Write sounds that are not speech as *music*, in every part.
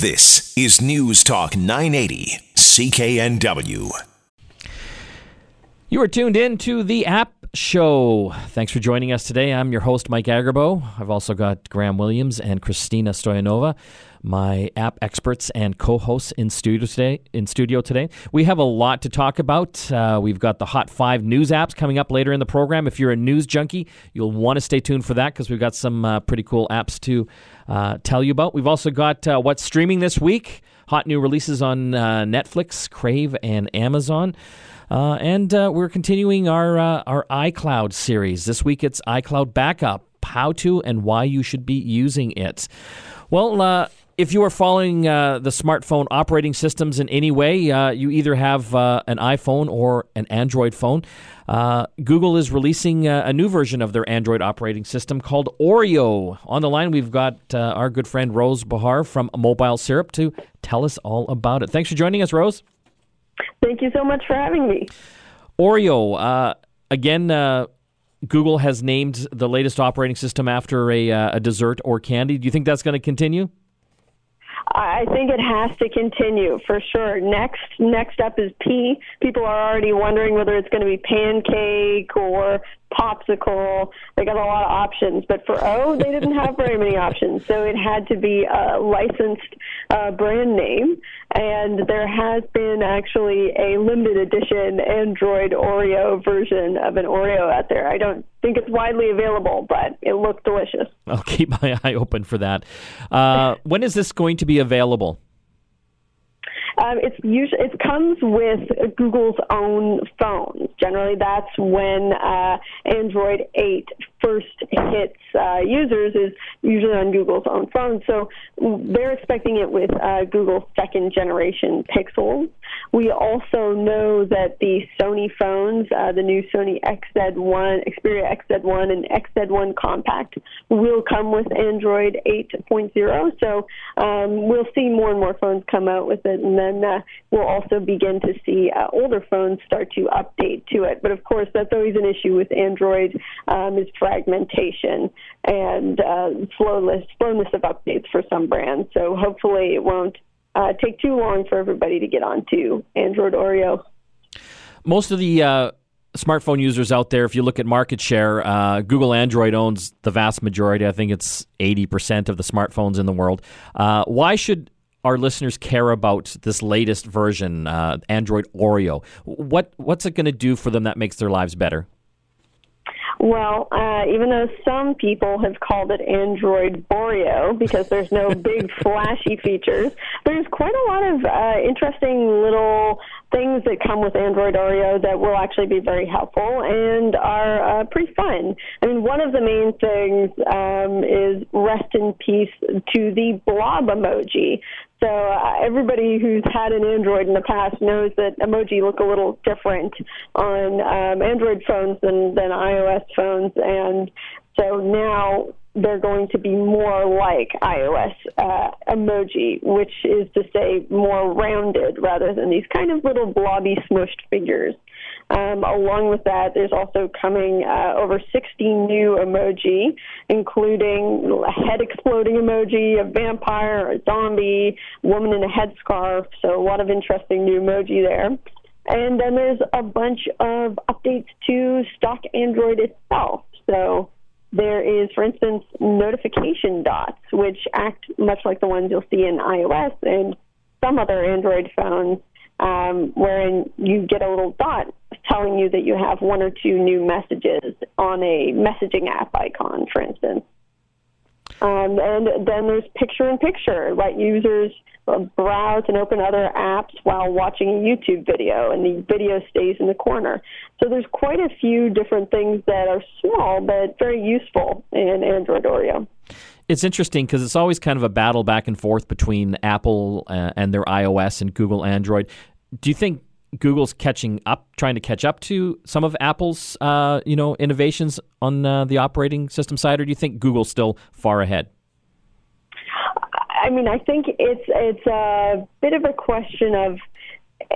This is News Talk 980, CKNW. You are tuned in to the App Show. Thanks for joining us today. I'm your host, Mike Agerbo. I've also got Graham Williams and Christina Stoyanova, my app experts and co-hosts in studio today. In studio today, we have a lot to talk about. Uh, we've got the Hot Five news apps coming up later in the program. If you're a news junkie, you'll want to stay tuned for that because we've got some uh, pretty cool apps to uh, tell you about. We've also got uh, what's streaming this week. Hot new releases on uh, Netflix, Crave, and Amazon. Uh, and uh, we're continuing our uh, our iCloud series. This week it's iCloud Backup: How to and Why You Should Be Using It. Well, uh, if you are following uh, the smartphone operating systems in any way, uh, you either have an iPhone or an Android phone. Google is releasing a new version of their Android operating system called Oreo. On the line, we've got our good friend Rose Behar from Mobile Syrup to tell us all about it. Thanks for joining us, Rose. Thank you so much for having me. Oreo, uh, again, uh, Google has named the latest operating system after a, uh, a dessert or candy. Do you think that's going to continue? I think it has to continue for sure. Next, next up is P. People are already wondering whether it's going to be pancake or popsicle. They got a lot of options, but for O, they didn't have very many options, so it had to be a licensed uh, brand name. And there has been actually a limited edition Android Oreo version of an Oreo out there. I don't think it's widely available, but it looks delicious. I'll keep my eye open for that. Uh, when is this going to be available? Um, it's usually it comes with Google's own phones. Generally, that's when uh, Android 8 first hits uh, users is usually on Google's own phone. So they're expecting it with uh, Google's second generation Pixels. We also know that the Sony phones, uh, the new Sony XZ1, Xperia XZ1, and XZ1 Compact, will come with Android 8.0. So um, we'll see more and more phones come out with it, and then uh, we'll also begin to see uh, older phones start to update to it. But of course, that's always an issue with Android um, is fragmentation and uh, slowness, slowness of updates for some brands. So hopefully, it won't uh, take too long for everybody to get onto Android Oreo. Most of the uh, smartphone users out there, if you look at market share, uh, Google Android owns the vast majority. I think it's 80% of the smartphones in the world. Uh, why should our listeners care about this latest version, uh, Android Oreo? What What's it going to do for them that makes their lives better? Well, uh, even though some people have called it Android Oreo because there's no *laughs* big flashy features, there's quite a lot of uh, interesting little things that come with Android Oreo that will actually be very helpful and are uh, pretty fun. I mean, one of the main things um, is rest in peace to the blob emoji. So uh, everybody who's had an Android in the past knows that emoji look a little different on um, Android phones than, than iOS phones, and so now they're going to be more like iOS uh, emoji, which is to say more rounded rather than these kind of little blobby smushed figures. Um, along with that, there's also coming uh, over 60 new emoji, including a head exploding emoji, a vampire, a zombie, woman in a headscarf. So a lot of interesting new emoji there. And then there's a bunch of updates to stock Android itself. So there is, for instance, notification dots, which act much like the ones you'll see in iOS and some other Android phones um, wherein you get a little dot telling you that you have one or two new messages on a messaging app icon, for instance. Um, and then there's picture in picture, let users browse and open other apps while watching a YouTube video, and the video stays in the corner. So there's quite a few different things that are small but very useful in Android Oreo it's interesting because it's always kind of a battle back and forth between Apple uh, and their iOS and Google Android. Do you think Google's catching up, trying to catch up to some of Apple's, uh, you know, innovations on uh, the operating system side, or do you think Google's still far ahead? I mean, I think it's it's a bit of a question of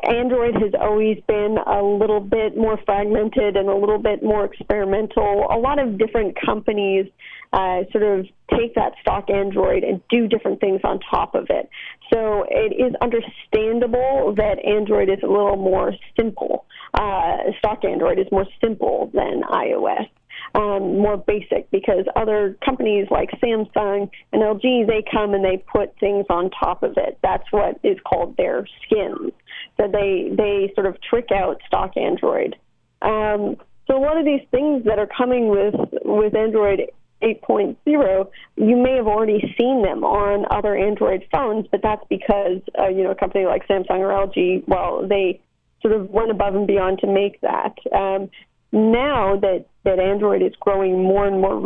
Android has always been a little bit more fragmented and a little bit more experimental. A lot of different companies uh, sort of take that stock Android and do different things on top of it. So it is understandable that Android is a little more simple. Uh, stock Android is more simple than iOS um, more basic because other companies like Samsung and LG, they come and they put things on top of it. That's what is called their skins. So they, they sort of trick out stock Android. Um, so lot of these things that are coming with, with Android 8.0, you may have already seen them on other Android phones, but that's because, uh, you know, a company like Samsung or LG, well, they sort of went above and beyond to make that. Um, now that that Android is growing more and more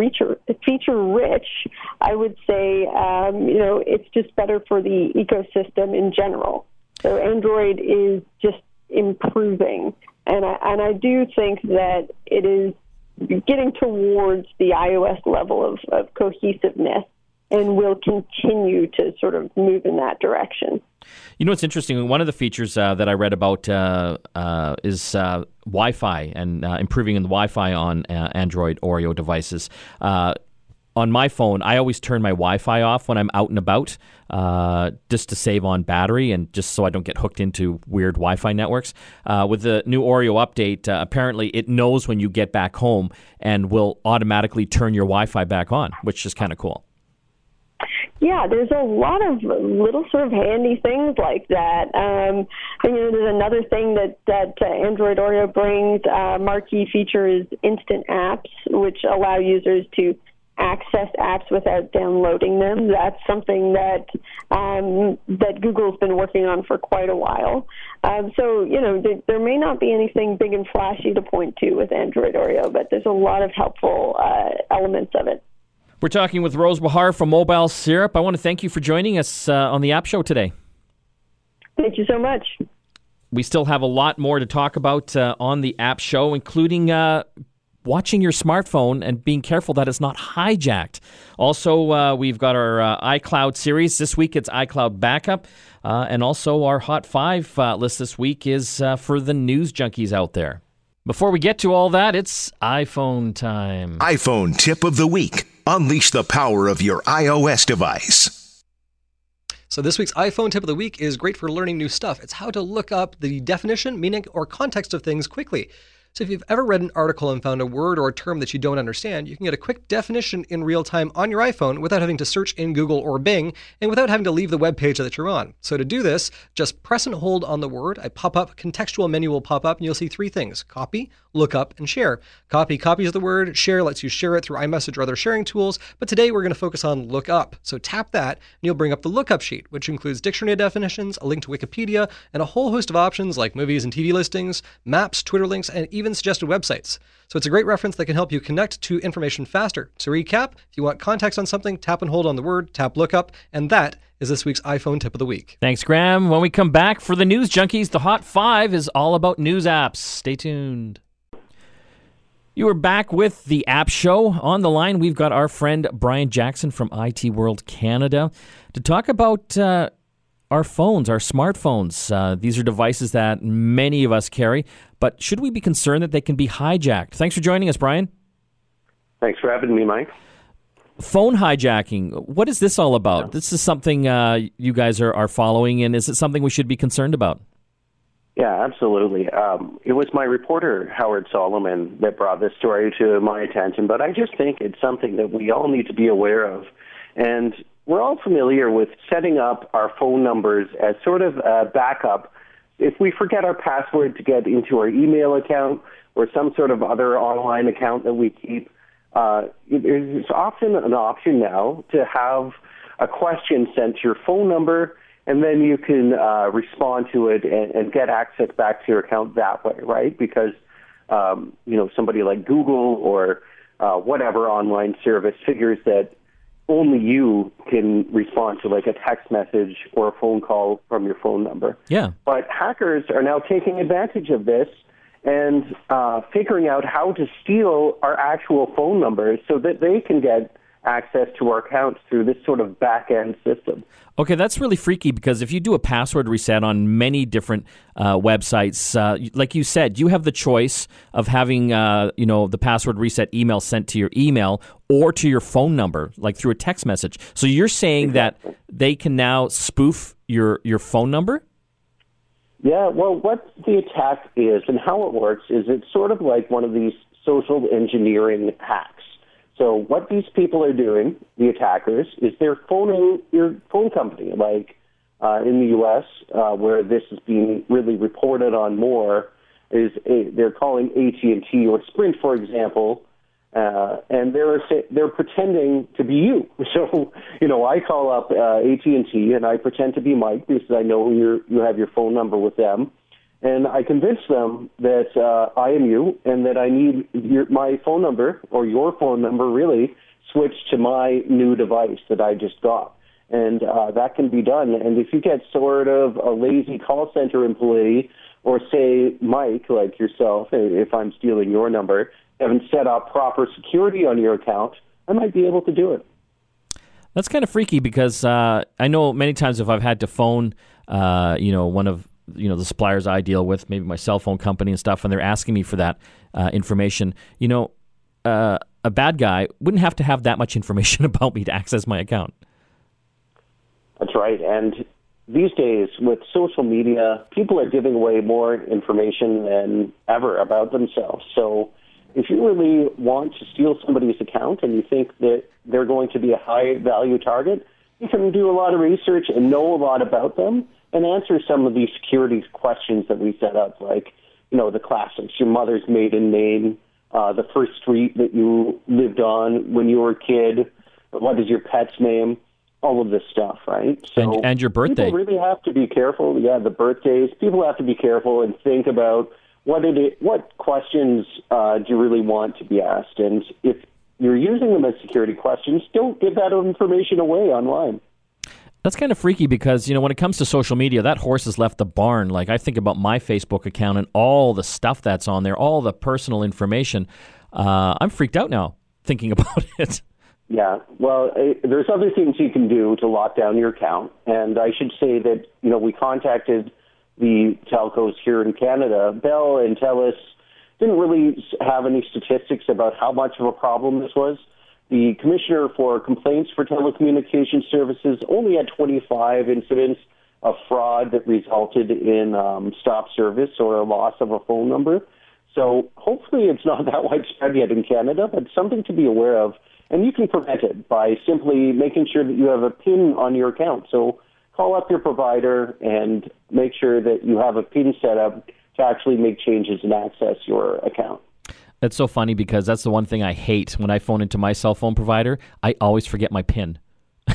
feature rich, I would say um, you know it's just better for the ecosystem in general. So Android is just improving, and I, and I do think that it is getting towards the iOS level of, of cohesiveness and will continue to sort of move in that direction. You know, what's interesting. One of the features uh, that I read about uh, uh, is uh, Wi-Fi and uh, improving in the Wi-Fi on uh, Android Oreo devices. On my phone, I always turn my Wi-Fi off when I'm out and about, just to save on battery and just so I don't get hooked into weird Wi-Fi networks. with the new Oreo update, apparently it knows when you get back home and will automatically turn your Wi-Fi back on, which is kind of cool. Yeah, there's a lot of little sort of handy things like that. Um, you know, there's another thing that that uh, Android Oreo brings. Uh, marquee feature is instant apps, which allow users to access apps without downloading them. That's something that um, that Google's been working on for quite a while. Um, so you know there, there, may not be anything big and flashy to point to with Android Oreo, but there's a lot of helpful uh, elements of it. We're talking with Rose Behar from Mobile Syrup. I want to thank you for joining us uh, on the App Show today. Thank you so much. We still have a lot more to talk about uh, on the App Show, including uh, watching your smartphone and being careful that it's not hijacked. Also, uh, we've got our uh, iCloud series. This week it's iCloud Backup. Uh, and also, our Hot 5 list this week is for the news junkies out there. Before we get to all that, it's iPhone time. iPhone tip of the week. Unleash the power of your iOS device. So, this week's iPhone tip of the week is great for learning new stuff. It's how to look up the definition, meaning, or context of things quickly. So if you've ever read an article and found a word or a term that you don't understand, you can get a quick definition in real time on your iPhone without having to search in Google or Bing and without having to leave the web page that you're on. So to do this, just press and hold on the word. A pop-up contextual menu will pop up and you'll see three things: copy, look up, and share. Copy copies the word, share lets you share it through iMessage or other sharing tools, but today we're going to focus on look up. So tap that and you'll bring up the lookup sheet, which includes dictionary definitions, a link to Wikipedia, and a whole host of options like movies and TV listings, maps, Twitter links, and even suggested websites. So it's a great reference that can help you connect to information faster. To recap, if you want context on something, tap and hold on the word, tap lookup, and that is this week's iPhone tip of the week. Thanks, Graham. When we come back for the news junkies, the Hot 5 is all about news apps. Stay tuned. You are back with the App Show. On the line, we've got our friend Brian Jackson from IT World Canada to talk about uh, our phones, our smartphones. Uh, these are devices that many of us carry, but should we be concerned that they can be hijacked? Thanks for joining us, Brian. Thanks for having me, Mike. Phone hijacking. What is this all about? Yeah. This is something uh, you guys are, are following, and is it something we should be concerned about? Yeah, absolutely. Um, it was my reporter, Howard Solomon, that brought this story to my attention, but I just think it's something that we all need to be aware of. And we're all familiar with setting up our phone numbers as sort of a backup. If we forget our password to get into our email account or some sort of other online account that we keep, uh, it's often an option now to have a question sent to your phone number, and then you can uh, respond to it and, and get access back to your account that way, right? Because um, you know somebody like Google or uh, whatever online service figures that only you can respond to like a text message or a phone call from your phone number. Yeah. But hackers are now taking advantage of this and uh, figuring out how to steal our actual phone numbers so that they can get access to our accounts through this sort of back end system. Okay, that's really freaky because if you do a password reset on many different uh, websites, uh, like you said, you have the choice of having uh, you know the password reset email sent to your email or to your phone number, like through a text message. So you're saying exactly. that they can now spoof your your phone number? Yeah, well, what the attack is and how it works is it's sort of like one of these social engineering hacks. So what these people are doing, the attackers, is they're phoning your phone company, like uh, in the U.S., uh, where this is being really reported on more, is a, they're calling AT&T or Sprint, for example, uh, and they're they're pretending to be you. *laughs* So you know, I call up uh, AT and T and I pretend to be Mike because I know you you have your phone number with them, and I convince them that uh, I am you and that I need your, my phone number or your phone number really switched to my new device that I just got. And uh, that can be done. And if you get sort of a lazy call center employee, or say Mike, like yourself, if I'm stealing your number, haven't set up proper security on your account, I might be able to do it. That's kind of freaky because uh, I know many times if I've had to phone, uh, you know, one of you know the suppliers I deal with, maybe my cell phone company and stuff, and they're asking me for that uh, information. You know, uh, a bad guy wouldn't have to have that much information *laughs* about me to access my account. That's right, and these days with social media, people are giving away more information than ever about themselves. So if you really want to steal somebody's account and you think that they're going to be a high value target, you can do a lot of research and know a lot about them and answer some of these security questions that we set up, like, you know, the classics, your mother's maiden name, uh, the first street that you lived on when you were a kid, what is your pet's name, all of this stuff, right? So and, and your birthday. People really have to be careful. Yeah, the birthdays. People have to be careful and think about what it, what questions uh, do you really want to be asked, and if you're using them as security questions, don't give that information away online. That's kind of freaky because, you know, when it comes to social media, that horse has left the barn. Like, I think about my Facebook account and all the stuff that's on there, all the personal information. Uh, I'm freaked out now thinking *laughs* about it. Yeah, well, uh, there's other things you can do to lock down your account. And I should say that, you know, we contacted the telcos here in Canada. Bell and TELUS didn't really have any statistics about how much of a problem this was. The Commissioner for Complaints for Telecommunication Services only had 25 incidents of fraud that resulted in um, stop service or a loss of a phone number. So hopefully it's not that *laughs* widespread yet in Canada, but something to be aware of. And you can prevent it by simply making sure that you have a PIN on your account. So call up your provider and make sure that you have a PIN set up to actually make changes and access your account. That's so funny because that's the one thing I hate when I phone into my cell phone provider. I always forget my PIN.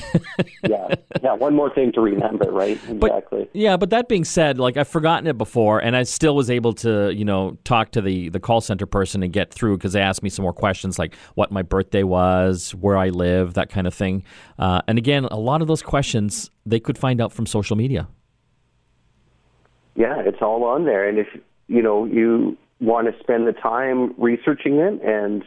*laughs* yeah, yeah. One more thing to remember, right? Exactly. But, yeah, but that being said, like I've forgotten it before, and I still was able to, you know, talk to the the call center person and get through because they asked me some more questions, like what my birthday was, where I live, that kind of thing. Uh, and again, a lot of those questions they could find out from social media. Yeah, it's all on there, and if you know you want to spend the time researching it and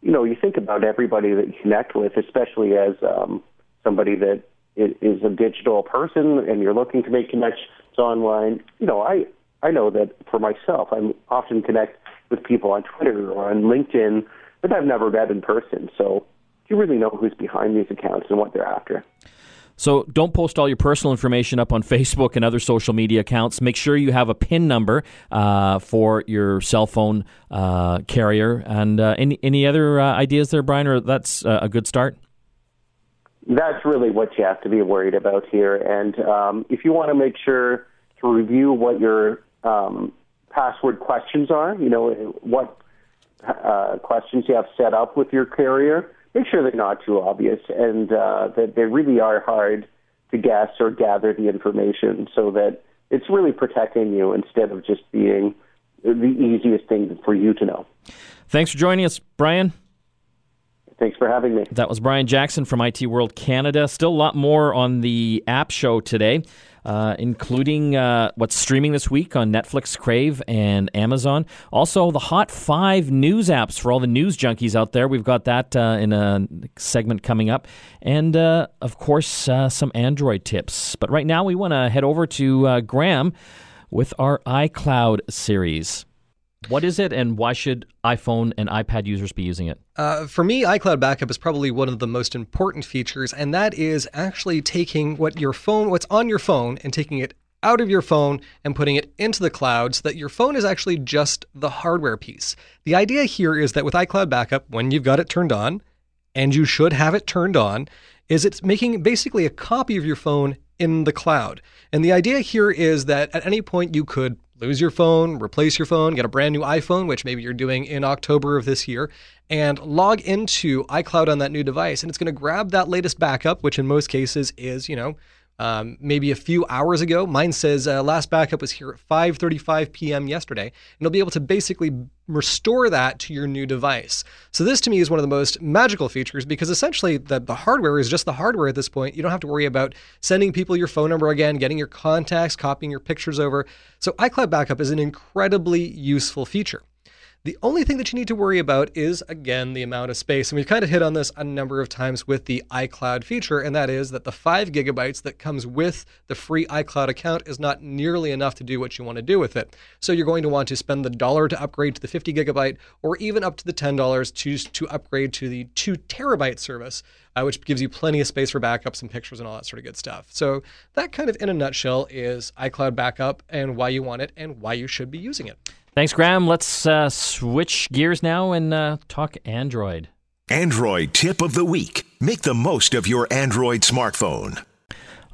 you know you think about everybody that you connect with especially as um, somebody that is a digital person and you're looking to make connections online, you know, I I know that for myself, I often connect with people on Twitter or on LinkedIn that I've never met in person. So you really know who's behind these accounts and what they're after. So don't post all your personal information up on Facebook and other social media accounts. Make sure you have a PIN number uh, for your cell phone uh, carrier. And uh, any any other uh, ideas there, Brian? Or that's uh, a good start that's really what you have to be worried about here. And um, if you want to make sure to review what your um, password questions are, you know, what uh, questions you have set up with your carrier, make sure they're not too obvious and uh, that they really are hard to guess or gather the information so that it's really protecting you instead of just being the easiest thing for you to know. Thanks for joining us, Brian. Thanks for having me. That was Brian Jackson from IT World Canada. Still a lot more on the app show today, uh, including uh, what's streaming this week on Netflix, Crave, and Amazon. Also, the Hot 5 news apps for all the news junkies out there. We've got that uh, in a segment coming up. And, uh, of course, uh, some Android tips. But right now, we want to head over to uh, Graham with our iCloud series. What is it, and why should iPhone and iPad users be using it? Uh, for me, iCloud Backup is probably one of the most important features, and that is actually taking what your phone, what's on your phone, and taking it out of your phone and putting it into the cloud so that your phone is actually just the hardware piece. The idea here is that with iCloud Backup, when you've got it turned on, and you should have it turned on, is it's making basically a copy of your phone in the cloud. And the idea here is that at any point you could lose your phone, replace your phone, get a brand new iPhone, which maybe you're doing in October of this year, and log into iCloud on that new device. And it's going to grab that latest backup, which in most cases is, you know, um, maybe a few hours ago. Mine says uh, last backup was here at 5:35 p.m. yesterday, and you'll be able to basically restore that to your new device. So this to me is one of the most magical features because essentially the, the hardware is just the hardware at this point. You don't have to worry about sending people your phone number again, getting your contacts, copying your pictures over. So iCloud Backup is an incredibly useful feature. The only thing that you need to worry about is, again, the amount of space. And we've kind of hit on this a number of times with the iCloud feature, and that is that the five gigabytes that comes with the free iCloud account is not nearly enough to do what you want to do with it. So you're going to want to spend the dollar to upgrade to the 50 gigabyte, or even up to the $10 to, to upgrade to the two terabyte service. Uh, which gives you plenty of space for backups and pictures and all that sort of good stuff. So, that kind of in a nutshell is iCloud Backup and why you want it and why you should be using it. Thanks, Graham. Let's uh, switch gears now and uh, talk Android. Android tip of the week. Make the most of your Android smartphone.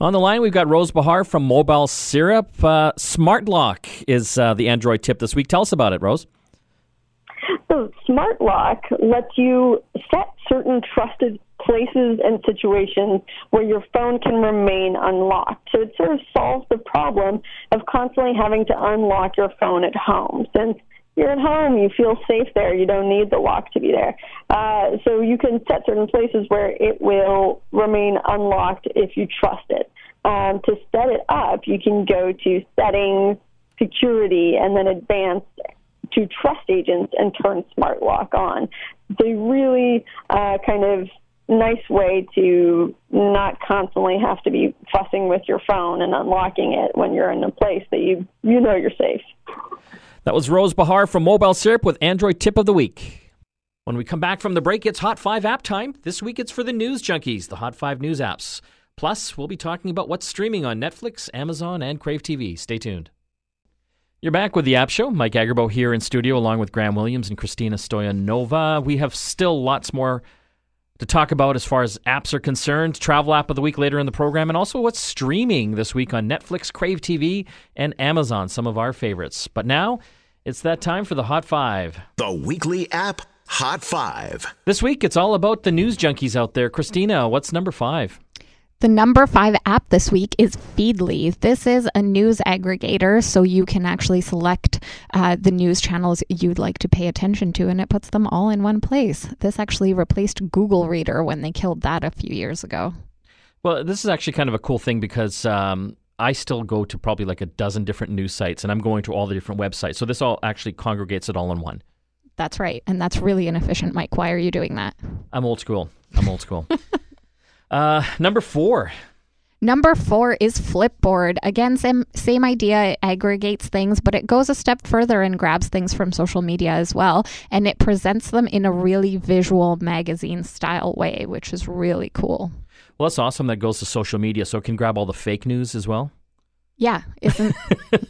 On the line, we've got Rose Behar from Mobile Syrup. Uh, Smart Lock is uh, the Android tip this week. Tell us about it, Rose. So, Smart Lock lets you set certain trusted places and situations where your phone can remain unlocked. So it sort of solves the problem of constantly having to unlock your phone at home. Since you're at home, you feel safe there. You don't need the lock to be there. Uh, so you can set certain places where it will remain unlocked if you trust it. Um, to set it up, you can go to settings, security, and then advanced to trust agents and turn smart lock on. It's a really uh, kind of nice way to not constantly have to be fussing with your phone and unlocking it when you're in a place that you you know you're safe. That was Rose Behar from Mobile Syrup with Android Tip of the Week. When we come back from the break, it's Hot 5 app time. This week it's for the news junkies, the Hot 5 news apps. Plus, we'll be talking about what's streaming on Netflix, Amazon, and Crave TV. Stay tuned. You're back with the App Show. Mike Agerbo here in studio along with Graham Williams and Christina Stoyanova. We have still lots more to talk about as far as apps are concerned. Travel app of the week later in the program, and also what's streaming this week on Netflix, Crave TV, and Amazon, some of our favorites. But now it's that time for the Hot Five. The weekly app Hot Five. This week it's all about the news junkies out there. Christina, what's number five? The number five app this week is Feedly. This is a news aggregator, so you can actually select uh, the news channels you'd like to pay attention to, and it puts them all in one place. This actually replaced Google Reader when they killed that a few years ago. Well, this is actually kind of a cool thing because um, I still go to probably like a dozen different news sites, and I'm going to all the different websites. So this all actually congregates it all in one. That's right, and that's really inefficient, Mike. Why are you doing that? I'm old school. I'm old school. *laughs* Uh, number four. Number four is Flipboard. Again, same, same idea. It aggregates things, but it goes a step further and grabs things from social media as well. And it presents them in a really visual magazine style way, which is really cool. Well, that's awesome that goes to social media, so it can grab all the fake news as well. Yeah, isn't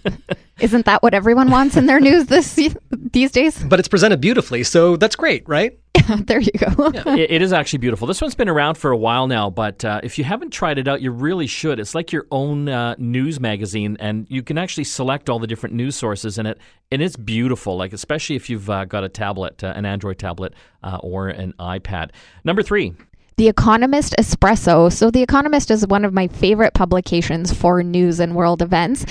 *laughs* isn't that what everyone wants in their news this these days? But it's presented beautifully, so that's great, right? *laughs* there you go. yeah, it, it is actually beautiful. This one's been around for a while now, but uh, if you haven't tried it out, you really should. It's like your own uh, news magazine, and you can actually select all the different news sources in it, and it's beautiful. Like especially if you've uh, got a tablet, uh, an Android tablet, uh, or an iPad. Number three. The Economist Espresso. So, The Economist is one of my favorite publications for news and world events.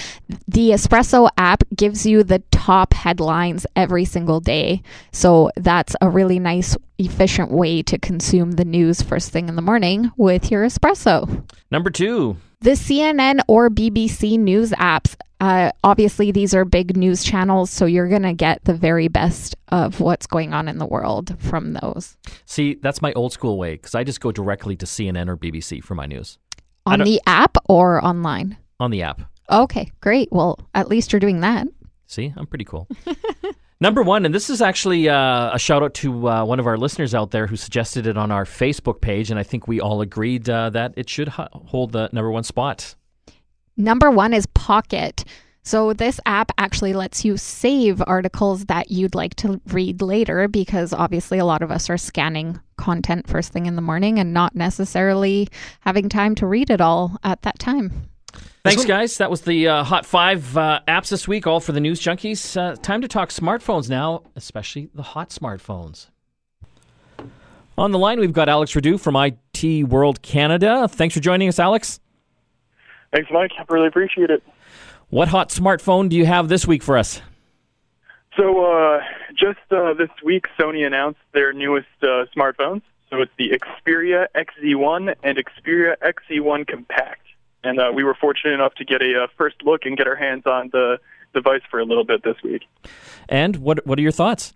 The Espresso app gives you the top headlines every single day. So, that's a really nice efficient way to consume the news first thing in the morning with your espresso. Number two, the CNN or BBC news apps. Uh, obviously, these are big news channels, so you're going to get the very best of what's going on in the world from those. See, that's my old school way because I just go directly to CNN or BBC for my news. On the app or online? On the app. Okay, great. Well, at least you're doing that. See, I'm pretty cool. *laughs* Number one, and this is actually uh, a shout out to uh, one of our listeners out there who suggested it on our Facebook page, and I think we all agreed uh, that it should hold the number one spot. Number one is Pocket. So, this app actually lets you save articles that you'd like to read later because obviously a lot of us are scanning content first thing in the morning and not necessarily having time to read it all at that time. Thanks, guys. That was the uh, Hot Five uh, apps this week, all for the news junkies. Uh, time to talk smartphones now, especially the hot smartphones. On the line, we've got Alex Radu from IT World Canada. Thanks for joining us, Alex. Thanks, Mike. I really appreciate it. What hot smartphone do you have this week for us? So, uh, just uh, this week, Sony announced their newest uh, smartphones. So it's the Xperia XZ1 and Xperia XZ1 Compact and uh, we were fortunate enough to get a uh, first look and get our hands on the device for a little bit this week. And what what are your thoughts?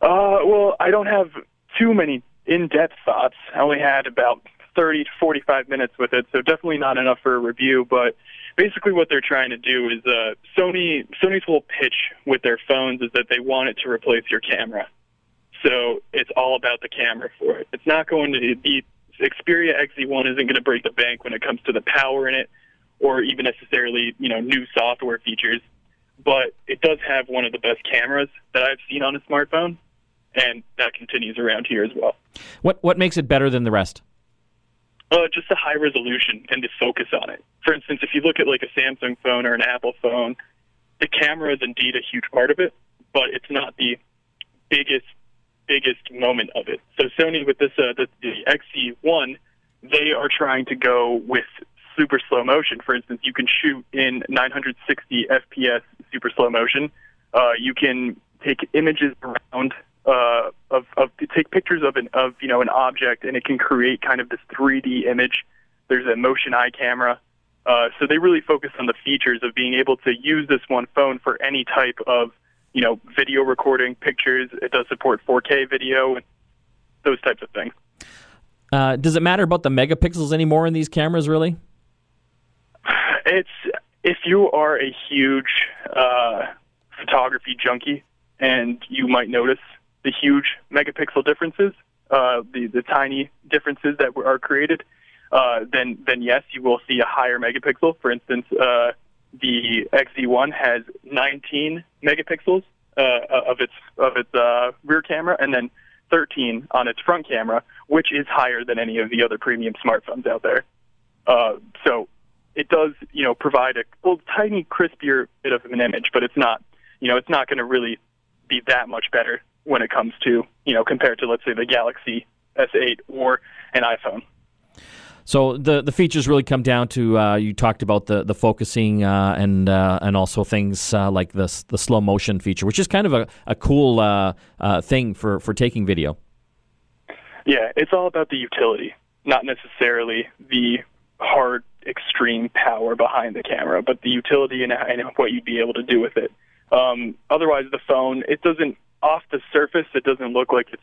Uh, well, I don't have too many in-depth thoughts. I only had about 30 to 45 minutes with it, so definitely not enough for a review. But basically, what they're trying to do is uh, Sony Sony's whole pitch with their phones is that they want it to replace your camera. So it's all about the camera for it. It's not going to be Xperia XZ1 isn't going to break the bank when it comes to the power in it, or even necessarily you know new software features. But it does have one of the best cameras that I've seen on a smartphone, and that continues around here as well. What what makes it better than the rest? Uh, just the high resolution and the focus on it. For instance, if you look at like a Samsung phone or an Apple phone, the camera is indeed a huge part of it, but it's not the biggest biggest moment of it. So Sony with this uh, the, the XZ1, they are trying to go with super slow motion. For instance, you can shoot in 960 FPS super slow motion. Uh, you can take images around uh, of, of take pictures of an of you know an object, and it can create kind of this 3D image. There's a motion eye camera. Uh, so they really focus on the features of being able to use this one phone for any type of you know, video recording, pictures. It does support 4K video and those types of things. Uh, does it matter about the megapixels anymore in these cameras, really? It's if you are a huge uh, photography junkie and you might notice the huge megapixel differences, uh, the the tiny differences that are created, uh, then then yes, you will see a higher megapixel. For instance, uh, the XZ1 has 19 megapixels uh, of its of its uh, rear camera, and then 13 on its front camera, which is higher than any of the other premium smartphones out there. Uh, so it does, you know, provide a little tiny crispier bit of an image, but it's not, you know, it's not going to really be that much better when it comes to, you know, compared to let's say the Galaxy S8 or an iPhone. So the the features really come down to uh, you talked about the the focusing uh, and uh, and also things uh, like the the slow motion feature, which is kind of a a cool uh, uh, thing for for taking video. Yeah, it's all about the utility, not necessarily the hard extreme power behind the camera, but the utility and, and what you'd be able to do with it. Um, otherwise, the phone it doesn't off the surface it doesn't look like it's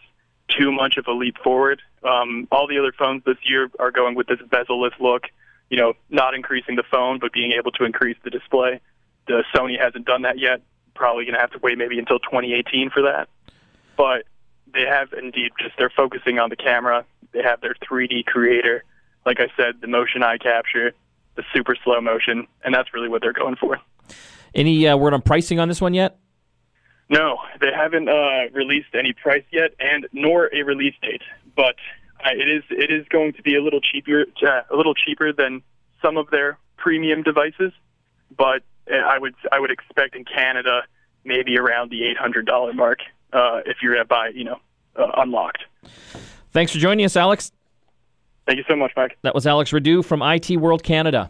too much of a leap forward. Um, all the other phones this year are going with this bezel-less look, you know, not increasing the phone, but being able to increase the display. The Sony hasn't done that yet. Probably going to have to wait maybe until 2018 for that. But they have indeed just they're focusing on the camera. They have their 3D creator, like I said, the motion eye capture, the super slow motion, and that's really what they're going for. Any uh, word on pricing on this one yet? No, they haven't uh, released any price yet, and nor a release date. But uh, it is it is going to be a little cheaper, uh, a little cheaper than some of their premium devices. But uh, I would I would expect in Canada maybe around the eight hundred dollar mark uh, if you're to buy you know uh, unlocked. Thanks for joining us, Alex. Thank you so much, Mike. That was Alex Radu from IT World Canada.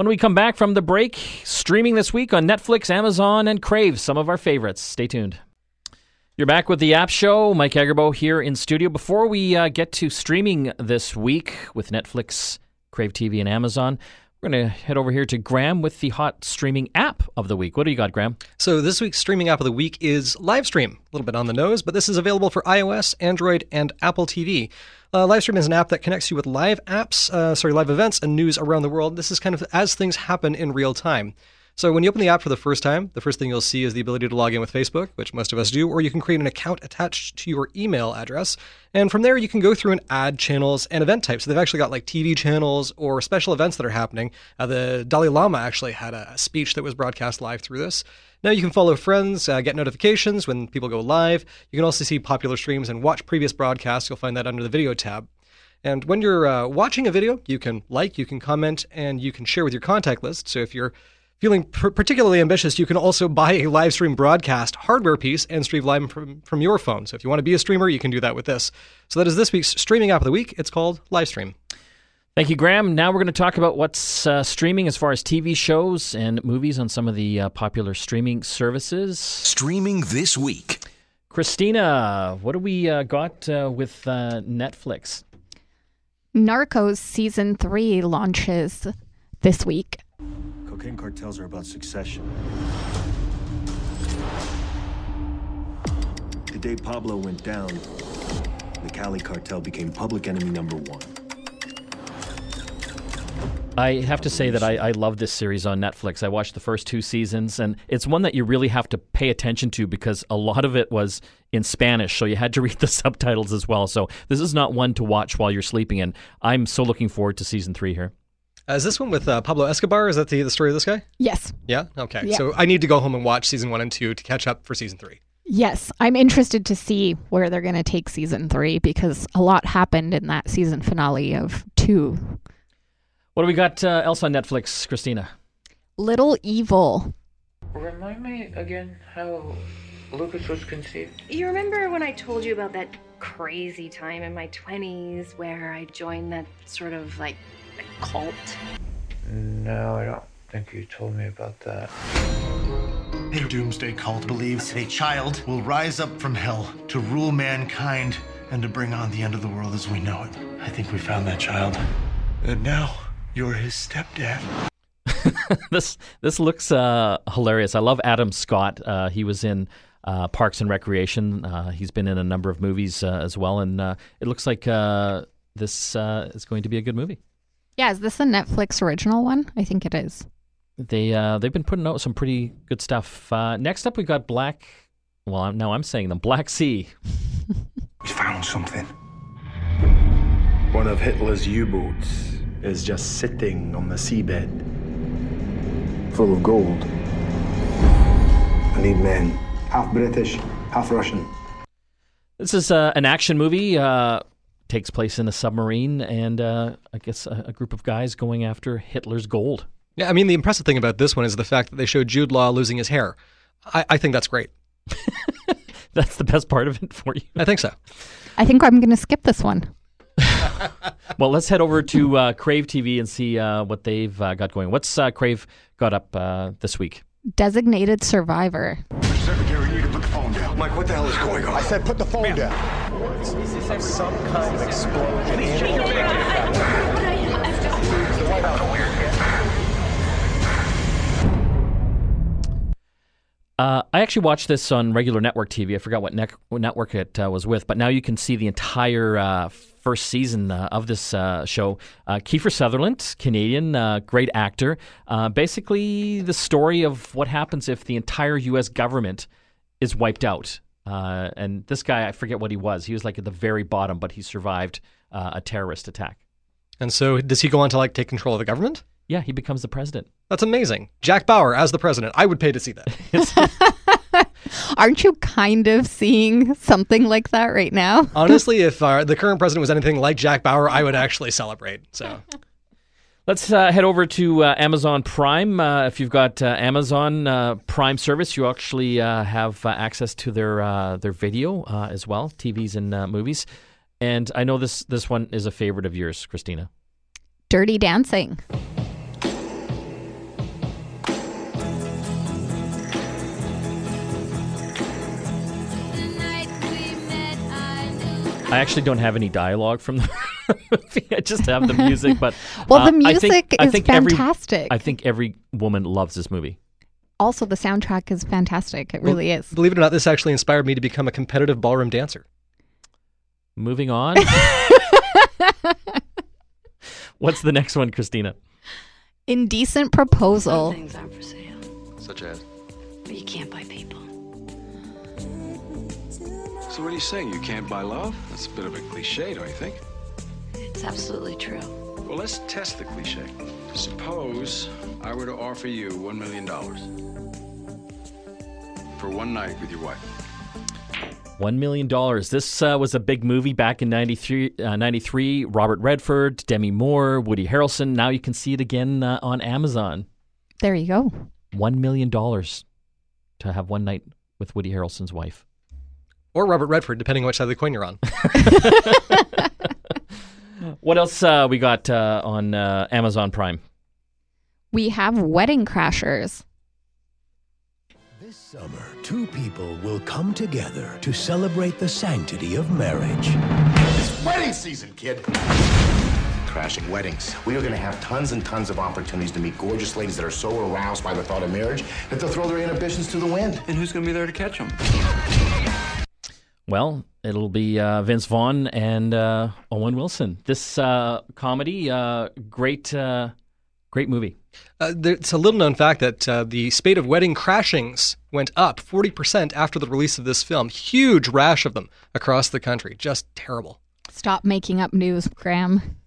When we come back from the break, streaming this week on Netflix, Amazon, and Crave, some of our favorites. Stay tuned. You're back with the App Show. Mike Agerbo here in studio. Before we uh, get to streaming this week with Netflix, Crave TV, and Amazon, we're going to head over here to Graham with the hot streaming app of the week. What do you got, Graham? So this week's streaming app of the week is Livestream. A little bit on the nose, but this is available for iOS, Android, and Apple TV. Uh, Livestream is an app that connects you with live apps, uh, sorry, live events and news around the world. This is kind of as things happen in real time. So when you open the app for the first time, the first thing you'll see is the ability to log in with Facebook, which most of us do, or you can create an account attached to your email address. And from there, you can go through and add channels and event types. So they've actually got like TV channels or special events that are happening. Uh, the Dalai Lama actually had a speech that was broadcast live through this. Now you can follow friends, uh, get notifications when people go live. You can also see popular streams and watch previous broadcasts. You'll find that under the video tab. And when you're uh, watching a video, you can like, you can comment, and you can share with your contact list. So if you're Feeling particularly ambitious, you can also buy a live stream broadcast hardware piece and stream live from, from your phone. So if you want to be a streamer, you can do that with this. So that is this week's streaming app of the week. It's called Livestream. Thank you, Graham. Now we're going to talk about what's uh, streaming as far as TV shows and movies on some of the uh, popular streaming services. Streaming this week. Christina, what do we uh, got uh, with uh, Netflix? Narcos season three launches this week cocaine cartels are about succession. The day Pablo went down, the Cali cartel became public enemy number one. I have to say that I, I, love this series on Netflix. I watched the first two seasons, and it's one that you really have to pay attention to because a lot of it was in Spanish, so you had to *laughs* read the subtitles as well. So this is not one to watch while you're sleeping, and I'm so looking forward to season three here. Uh, is this one with uh, Pablo Escobar? Is that the, the story of this guy? Yes. Yeah? Okay. Yeah. So I need to go home and watch season one and two to catch up for season three. Yes. I'm interested to see where they're going to take season three because a lot happened in that season finale of two. What do we got uh, else on Netflix, Christina? Little Evil. Remind me again how Lucas was conceived. You remember when I told you about that crazy time in my 20s where I joined that sort of like cult? No, I don't think you told me about that. A doomsday cult believes a child will rise up from hell to rule mankind and to bring on the end of the world as we know it. I think we found that child. And now you're his stepdad. *laughs* this this looks uh, hilarious. I love Adam Scott. Uh, he was in uh, Parks and Recreation. Uh, he's been in a number of movies uh, as well, and uh, it looks like this is going to be a good movie. Yeah, is this a Netflix original one? I think it is. They uh, they've been putting out some pretty good stuff. Uh, next up, we got Black. Well, now I'm saying them. Black Sea. *laughs* we found something. One of Hitler's U-boats is just sitting on the seabed, full of gold. I need men, half British, half Russian. This is uh, an action movie. Uh, takes place in a submarine, and uh, I guess a, a, group of guys going after Hitler's gold. Yeah, I mean, the impressive thing about this one is the fact that they showed Jude Law losing his hair. I, I think that's great. *laughs* that's the best part of it for you. I think so. I think I'm going to skip this one. Well, let's head over to uh, Crave TV and see uh, what they've uh, got going. What's uh, Crave got up uh, this week? Designated Survivor. Secretary, you need to put the phone down. Mike, what the hell is going on? I said put the phone down reports of some kind of explosion in Uh, I actually watched this on regular network TV. I forgot what, ne- what network it uh, was with, but now you can see the entire uh, first season uh, of this uh, show. Uh, Kiefer Sutherland, Canadian, great actor. basically, the story of what happens if the entire U.S. government is wiped out. Uh, and this guy, I forget what he was. He was like at the very bottom, but he survived uh, a terrorist attack. And so, does he go on to like take control of the government? Yeah, he becomes the president. That's amazing. Jack Bauer as the president. I would pay to see that. *laughs* *laughs* *laughs* Aren't you kind of seeing something like that right now? Honestly, if uh, the current president was anything like Jack Bauer, I would actually celebrate. So. *laughs* Let's uh, head over to uh, Amazon Prime. Uh, if you've got uh, Amazon uh, Prime service, you actually uh, have access to their their video as well, TVs and movies. And I know this this one is a favorite of yours, Christina. Dirty Dancing. I actually don't have any dialogue from the *laughs* movie. I just have the music. But *laughs* Well, the uh, I think- music I is think every- fantastic. I think every woman loves this movie. Also, the soundtrack is fantastic. It really is. Believe it or not, this actually inspired me to become a competitive ballroom dancer. Moving on. *laughs* What's the next one, Christina? Indecent proposal. Things aren't for sale, Such as. but you can't buy people. So what are you saying? You can't buy love? That's a bit of a cliche, don't you think? It's absolutely true. Well, let's test the cliche. Suppose I were to offer you one million dollars for one night with your wife. One million dollars. This uh, was a big movie back in 93, uh, 93. Robert Redford, Demi Moore, Woody Harrelson. Now you can see it again uh, on Amazon. There you go. One million dollars to have one night with Woody Harrelson's wife. Or Robert Redford, depending on which side of the coin you're on. *laughs* What else uh, we got uh, on uh, Amazon Prime? We have Wedding Crashers. This summer, two people will come together to celebrate the sanctity of marriage. It's wedding season, kid. Crashing weddings. We are going to have tons and tons of opportunities to meet gorgeous ladies that are so aroused by the thought of marriage that they'll throw their inhibitions to the wind. And who's going to be there to catch them? Well, it'll be uh, Vince Vaughn and uh, Owen Wilson. This uh, comedy, uh, great, uh, great movie. Uh, there, it's a little known fact that uh, the spate of wedding crashings went up 40% after the release of this film. Huge rash of them across the country. Just terrible. Stop making up news, Graham. *laughs*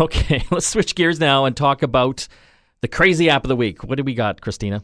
Okay, *laughs* let's switch gears now and talk about the crazy app of the week. What do we got, Christina?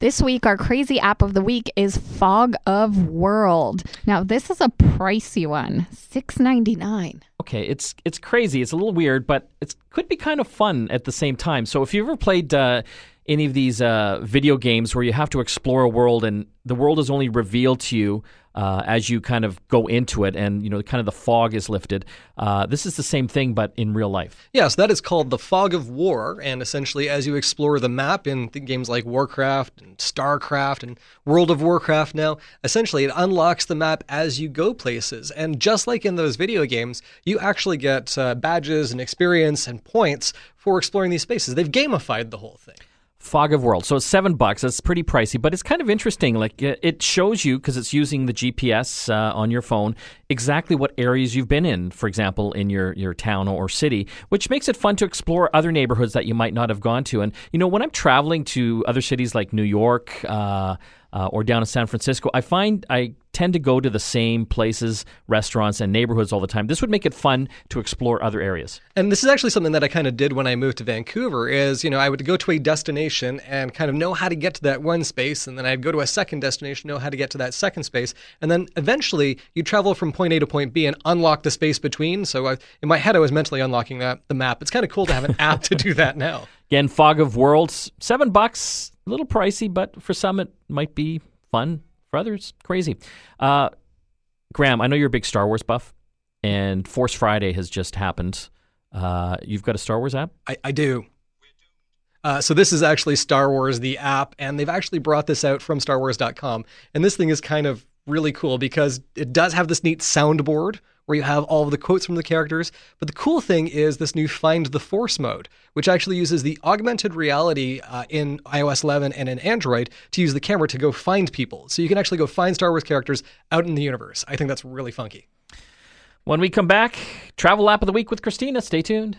This week, our crazy app of the week is Fog of World. Now, this is a pricey one, six ninety nine. Okay, it's it's crazy. It's a little weird, but it could be kind of fun at the same time. So if you ever played uh, any of these uh, video games where you have to explore a world and the world is only revealed to you uh, as you kind of go into it, and you know, kind of the fog is lifted. Uh, this is the same thing, but in real life. Yes, that is called the Fog of War. And essentially, as you explore the map in games like Warcraft and StarCraft and World of Warcraft now, essentially it unlocks the map as you go places. And just like in those video games, you actually get uh, badges and experience and points for exploring these spaces. They've gamified the whole thing. Fog of World. So it's seven bucks. That's pretty pricey, but it's kind of interesting. Like uh, it shows you because it's using the GPS uh, on your phone exactly what areas you've been in. For example, in your your town or city, which makes it fun to explore other neighborhoods that you might not have gone to. And you know, when I'm traveling to other cities like New York. Uh, uh, or down in San Francisco, I find I tend to go to the same places, restaurants, and neighborhoods all the time. This would make it fun to explore other areas. And this is actually something that I kind of did when I moved to Vancouver is, you know, I would go to a destination and kind of know how to get to that one space and then I'd go to a second destination, know how to get to that second space, and then eventually you travel from point A to point B and unlock the space between. So I, in my head I was mentally unlocking that the map. It's kind of cool to have an *laughs* app to do that now. Again, Fog of Worlds, seven bucks, a little pricey, but for some it might be fun. For others, crazy. Uh, Graham, I know you're a big Star Wars buff, and Force Friday has just happened. Uh, you've got a Star Wars app? I, I do. Uh, so this is actually Star Wars, the app, and they've actually brought this out from StarWars.com. And this thing is kind of really cool because it does have this neat soundboard where you have all of the quotes from the characters. But the cool thing is this new Find the Force mode, which actually uses the augmented reality uh, in iOS 11 and in Android to use the camera to go find people. So you can actually go find Star Wars characters out in the universe. I think that's really funky. When we come back, travel app of the week with Christina. Stay tuned.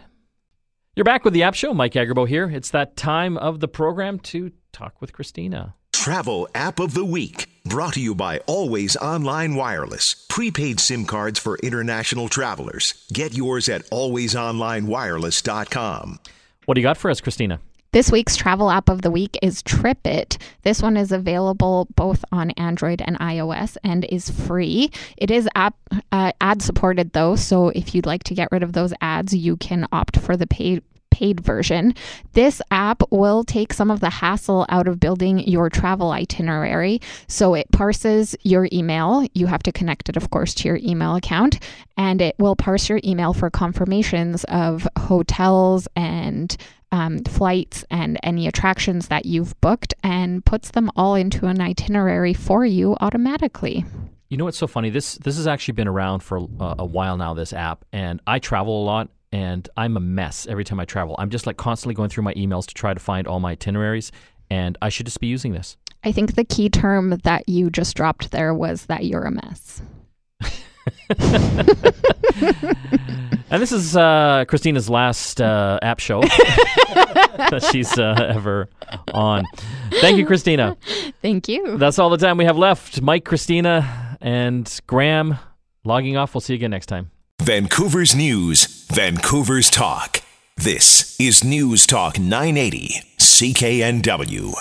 You're back with the App Show. Mike Agerbo here. It's that time of the program to talk with Christina. Travel App of the Week. Brought to you by Always Online Wireless. Prepaid SIM cards for international travelers. Get yours at alwaysonlinewireless.com. What do you got for us, Christina? This week's travel app of the week is TripIt. This one is available both on Android and iOS and is free. It is app uh, ad supported though, so if you'd like to get rid of those ads, you can opt for the paid paid version. This app will take some of the hassle out of building your travel itinerary. So it parses your email. You have to connect it, of course, to your email account, and it will parse your email for confirmations of hotels and um, flights and any attractions that you've booked and puts them all into an itinerary for you automatically. You know what's so funny? This this has actually been around for a, a while now. This app, and I travel a lot, and I'm a mess every time I travel. I'm just like constantly going through my emails to try to find all my itineraries, and I should just be using this. I think the key term that you just dropped there was that you're a mess. *laughs* And this is uh, Christina's last uh, app show *laughs* that she's uh, ever on. Thank you, Christina. Thank you. That's all the time we have left. Mike, Christina, and Graham logging off. We'll see you again next time. Vancouver's News, Vancouver's Talk. This is News Talk 980, CKNW.